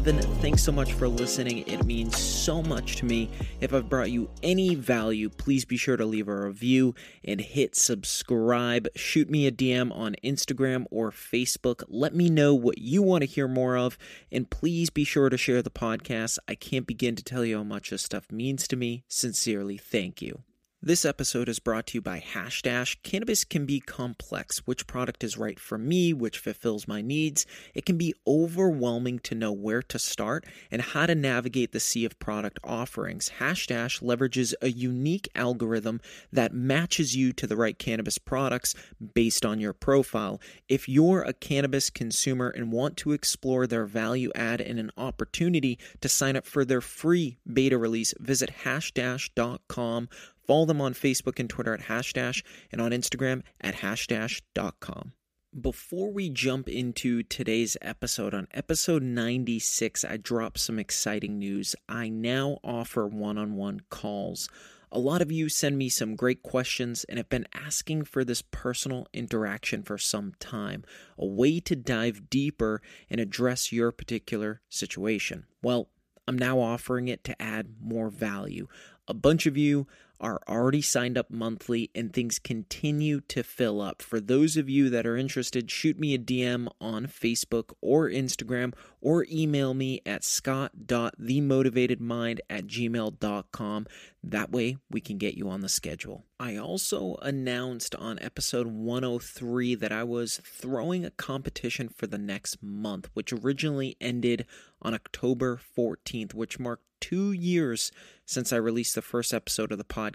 111. Thanks so much for listening. It means so much to me. If I've brought you any value, please be sure to leave a review and hit subscribe. Shoot me a DM on Instagram or Facebook. Let me know what you want to hear more of. And please be sure to share the podcast. I can't begin to tell you how much this stuff means to me. Sincerely, thank you. This episode is brought to you by Hashdash. Cannabis can be complex. Which product is right for me, which fulfills my needs? It can be overwhelming to know where to start and how to navigate the sea of product offerings. Hashdash leverages a unique algorithm that matches you to the right cannabis products based on your profile. If you're a cannabis consumer and want to explore their value add and an opportunity to sign up for their free beta release, visit hashdash.com Follow them on Facebook and Twitter at Hashdash and on Instagram at hashdash.com. Before we jump into today's episode, on episode 96, I dropped some exciting news. I now offer one on one calls. A lot of you send me some great questions and have been asking for this personal interaction for some time, a way to dive deeper and address your particular situation. Well, I'm now offering it to add more value. A bunch of you are already signed up monthly and things continue to fill up. For those of you that are interested, shoot me a DM on Facebook or Instagram or email me at scott.themotivatedmind at gmail.com. That way we can get you on the schedule. I also announced on episode 103 that I was throwing a competition for the next month, which originally ended on October 14th, which marked two years since I released the first episode of the podcast,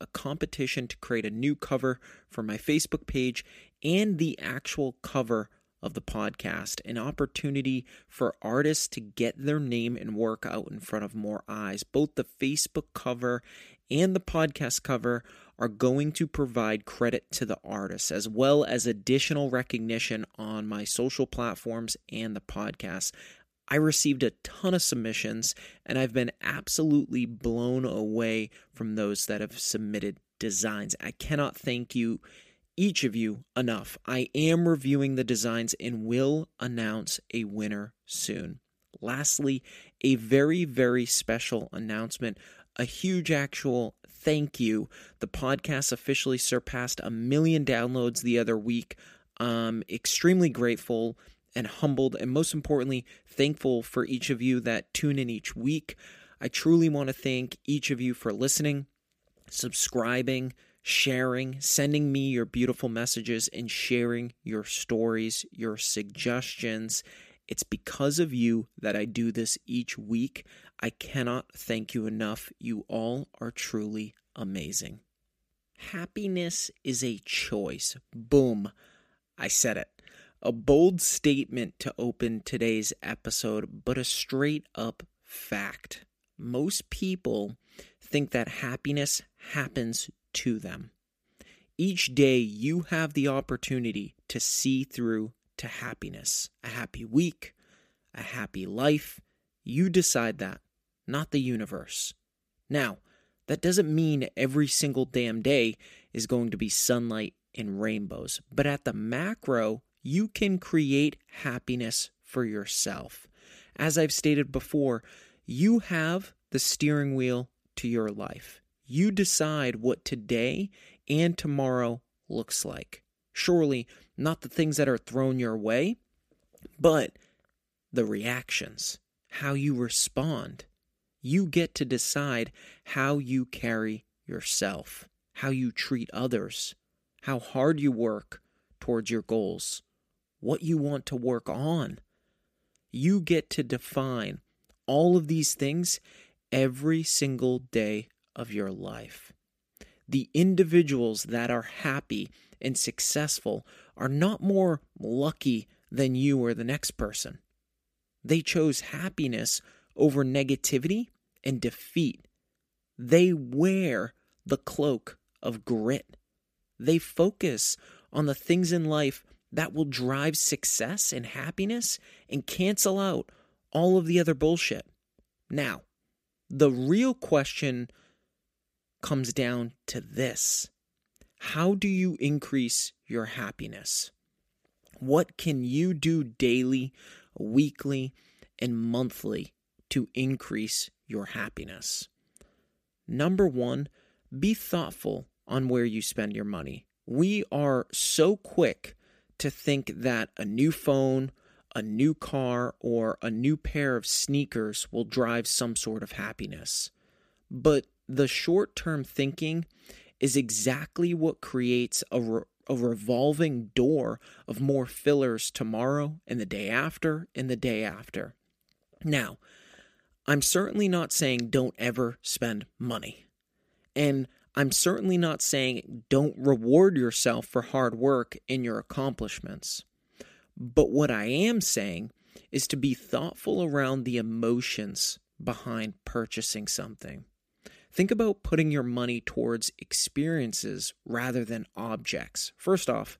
a competition to create a new cover for my Facebook page and the actual cover of the podcast, an opportunity for artists to get their name and work out in front of more eyes. Both the Facebook cover and the podcast cover are going to provide credit to the artists as well as additional recognition on my social platforms and the podcast. I received a ton of submissions and I've been absolutely blown away from those that have submitted designs. I cannot thank you each of you enough. I am reviewing the designs and will announce a winner soon. Lastly, a very, very special announcement a huge actual thank you. The podcast officially surpassed a million downloads the other week. I'm extremely grateful and humbled, and most importantly, thankful for each of you that tune in each week. I truly want to thank each of you for listening, subscribing, sharing, sending me your beautiful messages, and sharing your stories, your suggestions. It's because of you that I do this each week. I cannot thank you enough. You all are truly amazing. Happiness is a choice. Boom. I said it. A bold statement to open today's episode, but a straight up fact. Most people think that happiness happens to them. Each day, you have the opportunity to see through to happiness, a happy week, a happy life. You decide that, not the universe. Now, that doesn't mean every single damn day is going to be sunlight and rainbows, but at the macro, you can create happiness for yourself. As I've stated before, you have the steering wheel to your life. You decide what today and tomorrow looks like. Surely not the things that are thrown your way, but the reactions, how you respond. You get to decide how you carry yourself, how you treat others, how hard you work towards your goals, what you want to work on. You get to define all of these things every single day of your life. The individuals that are happy and successful are not more lucky than you or the next person. They chose happiness over negativity and defeat. They wear the cloak of grit. They focus on the things in life that will drive success and happiness and cancel out all of the other bullshit. Now, the real question comes down to this How do you increase your happiness? What can you do daily weekly, and monthly to increase your happiness. Number one, be thoughtful on where you spend your money. We are so quick to think that a new phone, a new car, or a new pair of sneakers will drive some sort of happiness. But the short term thinking is exactly what creates a, re- a revolving door of more fillers tomorrow and the day after and the day after. Now, I'm certainly not saying don't ever spend money. And I'm certainly not saying don't reward yourself for hard work and your accomplishments. But what I am saying is to be thoughtful around the emotions behind purchasing something. Think about putting your money towards experiences rather than objects. First off,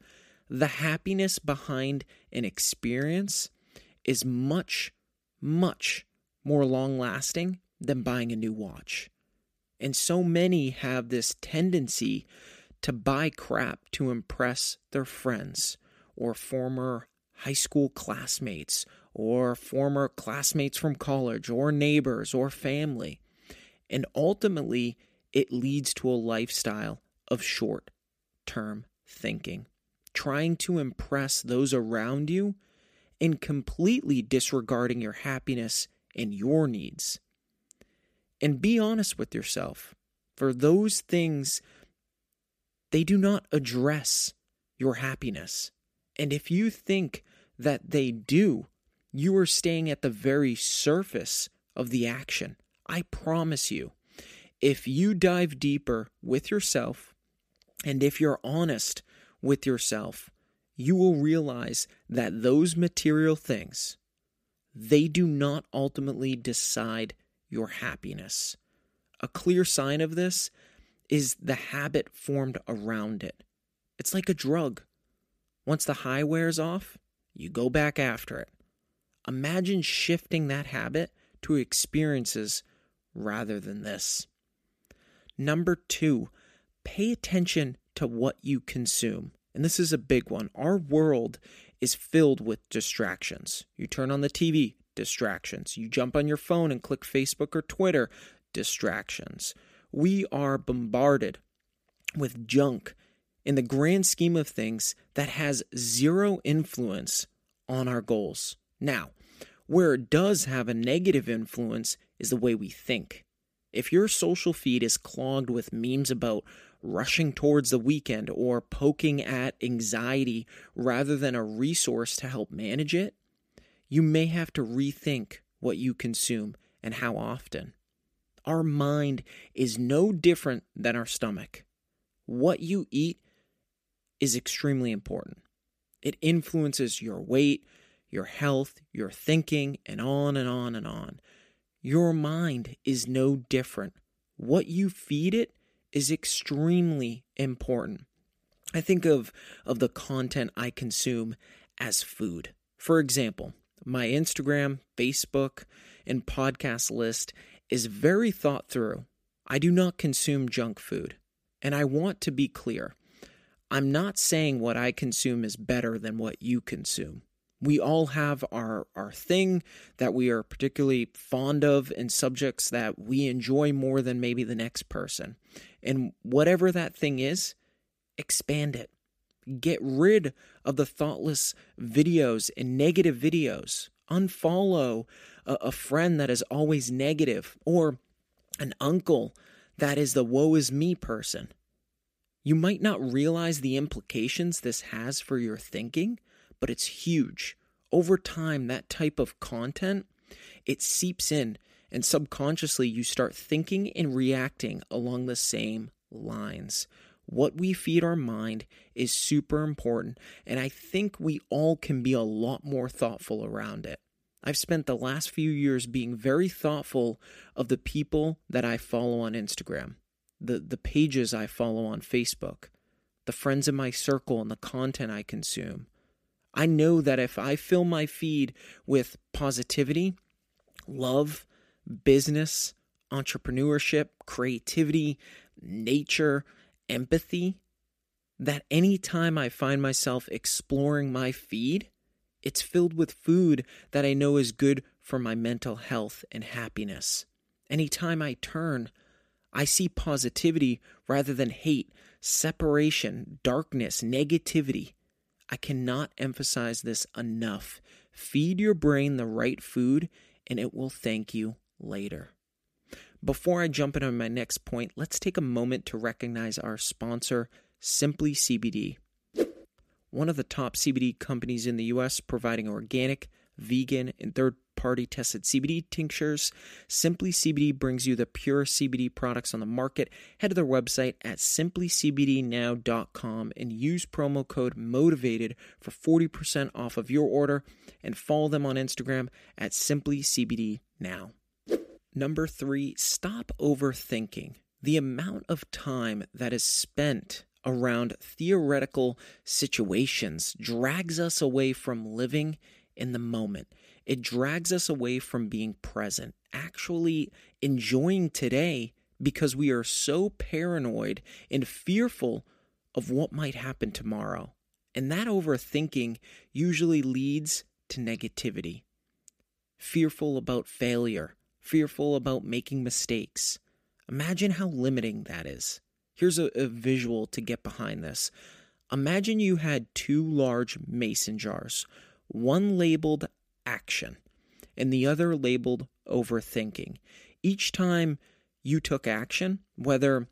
the happiness behind an experience is much, much more long lasting than buying a new watch. And so many have this tendency to buy crap to impress their friends or former high school classmates or former classmates from college or neighbors or family. And ultimately, it leads to a lifestyle of short term thinking, trying to impress those around you and completely disregarding your happiness and your needs. And be honest with yourself, for those things, they do not address your happiness. And if you think that they do, you are staying at the very surface of the action. I promise you, if you dive deeper with yourself and if you're honest with yourself, you will realize that those material things they do not ultimately decide your happiness. A clear sign of this is the habit formed around it. It's like a drug. Once the high wears off, you go back after it. Imagine shifting that habit to experiences rather than this. Number two, pay attention to what you consume. And this is a big one. Our world is filled with distractions. You turn on the TV, distractions. You jump on your phone and click Facebook or Twitter, distractions. We are bombarded with junk in the grand scheme of things that has zero influence on our goals. Now, where it does have a negative influence is the way we think. If your social feed is clogged with memes about rushing towards the weekend or poking at anxiety rather than a resource to help manage it, you may have to rethink what you consume and how often. Our mind is no different than our stomach. What you eat is extremely important. It influences your weight, your health, your thinking, and on and on and on. Your mind is no different. What you feed it is extremely important. I think of, of the content I consume as food. For example, my Instagram, Facebook, and podcast list is very thought through. I do not consume junk food. And I want to be clear I'm not saying what I consume is better than what you consume. We all have our, our thing that we are particularly fond of and subjects that we enjoy more than maybe the next person. And whatever that thing is, expand it. Get rid of the thoughtless videos and negative videos. Unfollow a, a friend that is always negative or an uncle that is the woe is me person. You might not realize the implications this has for your thinking, but it's huge. Over time, that type of content, it seeps in and subconsciously you start thinking and reacting along the same lines. What we feed our mind is super important, and I think we all can be a lot more thoughtful around it. I've spent the last few years being very thoughtful of the people that I follow on Instagram, the, the pages I follow on Facebook, the friends in my circle, and the content I consume. I know that if I fill my feed with positivity, love, business, entrepreneurship, creativity, nature, empathy, that anytime I find myself exploring my feed, it's filled with food that I know is good for my mental health and happiness. Anytime I turn, I see positivity rather than hate, separation, darkness, negativity. I cannot emphasize this enough. Feed your brain the right food, and it will thank you later. Before I jump into my next point, let's take a moment to recognize our sponsor, Simply CBD one of the top CBD companies in the US providing organic, vegan, and third party tested CBD tinctures. Simply CBD brings you the pure CBD products on the market. Head to their website at simplycbdnow.com and use promo code MOTIVATED for 40% off of your order and follow them on Instagram at simplycbdnow. Number three, stop overthinking. The amount of time that is spent around theoretical situations drags us away from living in the moment. It drags us away from being present, actually enjoying today because we are so paranoid and fearful of what might happen tomorrow. And that overthinking usually leads to negativity. Fearful about failure, fearful about making mistakes. Imagine how limiting that is. Here's a, a visual to get behind this. Imagine you had two large mason jars, one labeled action and the other labeled overthinking. Each time you took action, whether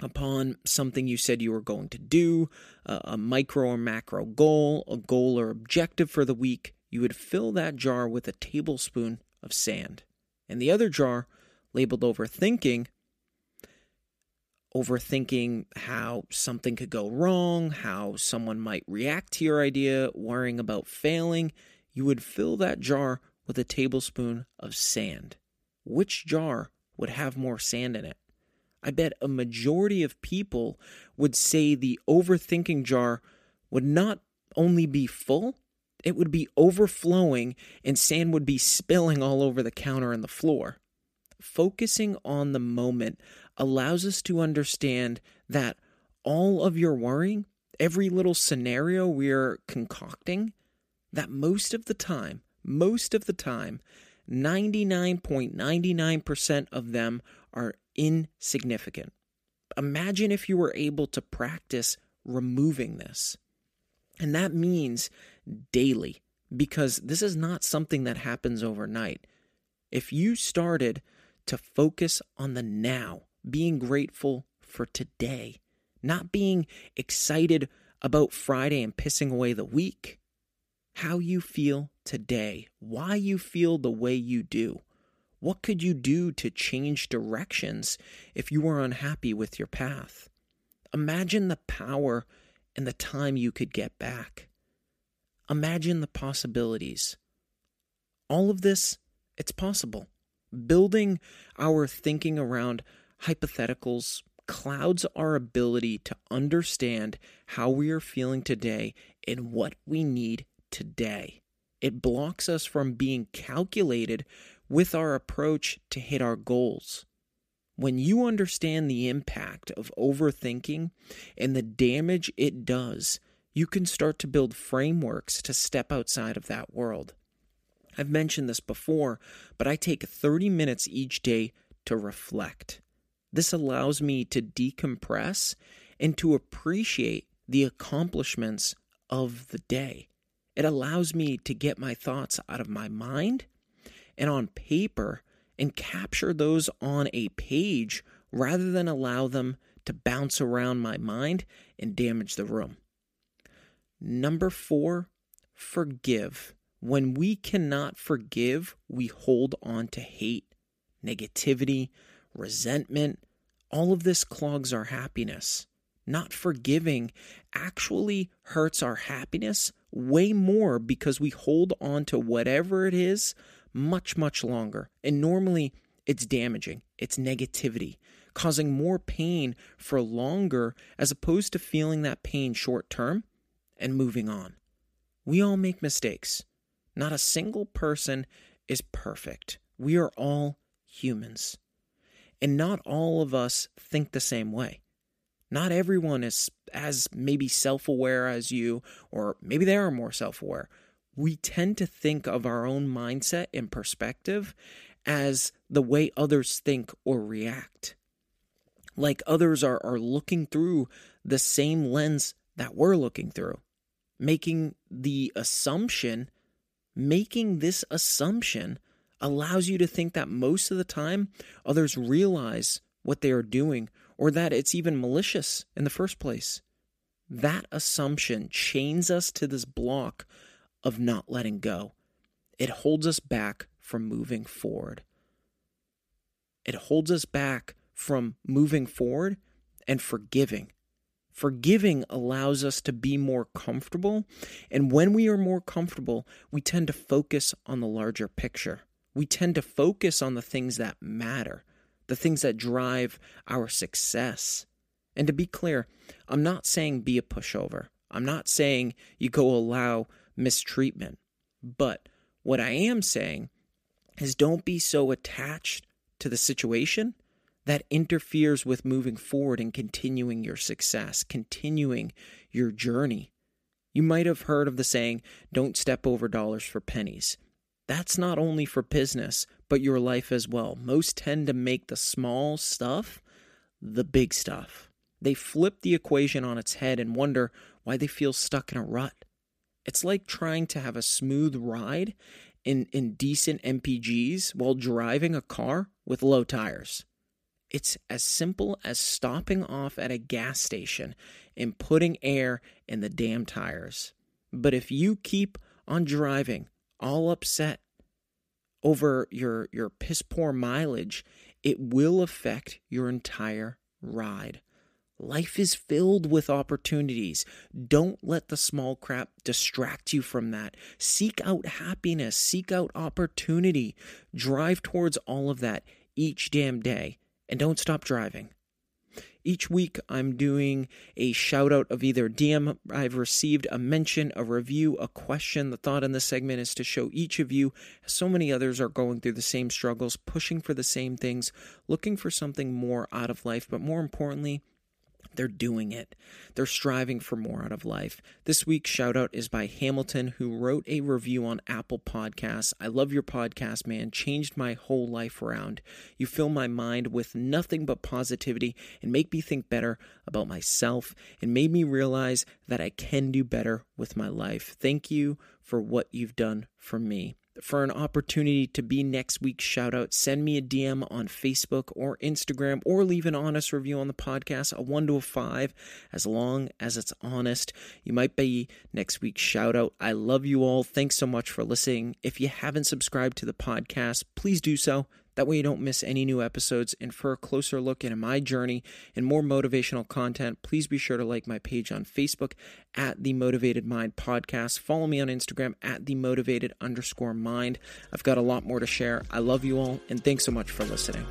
upon something you said you were going to do, a, a, micro or macro goal, a goal or objective for the week, you would fill that jar with a tablespoon of sand. And the other jar, labeled overthinking, overthinking how something could go wrong, how someone might react to your idea, worrying about failing, you would fill that jar with a tablespoon of sand. Which jar would have more sand in it? I bet a majority of people would say the overthinking jar would not only be full, it would be overflowing and sand would be spilling all over the counter and the floor. Focusing on the moment allows us to understand that all of your worrying, every little scenario we're concocting, that most of the time, most of the time, 99.99% of them are insignificant. Imagine if you were able to practice removing this. And that means daily, because this is not something that happens overnight. If you started to focus on the now, being grateful for today, not being excited about Friday and pissing away the week. How you feel today, why you feel the way you do. What could you do to change directions if you were unhappy with your path? Imagine the power and the time you could get back. Imagine the possibilities. All of this, it's possible. Building our thinking around hypotheticals clouds our ability to understand how we are feeling today and what we need today. It blocks us from being calculated with our approach to hit our goals. When you understand the impact of overthinking and the damage it does, you can start to build frameworks to step outside of that world. I've mentioned this before, but I take 30 minutes each day to reflect. This allows me to decompress and to appreciate the accomplishments of the day. It allows me to get my thoughts out of my mind and on paper and capture those on a page rather than allow them to bounce around my mind and damage the room. Number four, forgive. When we cannot forgive, we hold on to hate, negativity, resentment. All of this clogs our happiness. Not forgiving actually hurts our happiness way more because we hold on to whatever it is much, much longer. And normally it's damaging, it's negativity, causing more pain for longer as opposed to feeling that pain short term and moving on. We all make mistakes. Not a single person is perfect. We are all humans. And not all of us think the same way. Not everyone is as maybe self aware as you, or maybe they are more self aware. We tend to think of our own mindset and perspective as the way others think or react. Like others are, are looking through the same lens that we're looking through, making the assumption making this assumption allows you to think that most of the time others realize what they are doing or that it's even malicious in the first place. That assumption chains us to this block of not letting go. It holds us back from moving forward. It holds us back from moving forward and forgiving. Forgiving allows us to be more comfortable. And when we are more comfortable, we tend to focus on the larger picture. We tend to focus on the things that matter, the things that drive our success. And to be clear, I'm not saying be a pushover. I'm not saying you go allow mistreatment. But what I am saying is don't be so attached to the situation that interferes with moving forward and continuing your success, continuing your journey. You might have heard of the saying, don't step over dollars for pennies. That's not only for business, but your life as well. Most tend to make the small stuff the big stuff. They flip the equation on its head and wonder why they feel stuck in a rut. It's like trying to have a smooth ride in, in decent MPGs while driving a car with low tires. It's as simple as stopping off at a gas station and putting air in the damn tires. But if you keep on driving all upset over your your piss poor mileage, it will affect your entire ride. Life is filled with opportunities. Don't let the small crap distract you from that. Seek out happiness, seek out opportunity. Drive towards all of that each damn day and don't stop driving. Each week, I'm doing a shout out of either DM I've received, a mention, a review, a question. The thought in this segment is to show each of you, so many others are going through the same struggles, pushing for the same things, looking for something more out of life, but more importantly, they're doing it. They're striving for more out of life. This week's shout out is by Hamilton, who wrote a review on Apple Podcasts. I love your podcast, man. Changed my whole life around. You fill my mind with nothing but positivity and make me think better about myself and made me realize that I can do better with my life. Thank you for what you've done for me for an opportunity to be next week's shout out, send me a DM on Facebook or Instagram or leave an honest review on the podcast, a one to a five, as long as it's honest. You might be next week's shout out. I love you all. Thanks so much for listening. If you haven't subscribed to the podcast, please do so. That way, you don't miss any new episodes. And for a closer look into my journey and more motivational content, please be sure to like my page on Facebook at the Motivated Mind Podcast. Follow me on Instagram at the Motivated underscore Mind. I've got a lot more to share. I love you all, and thanks so much for listening.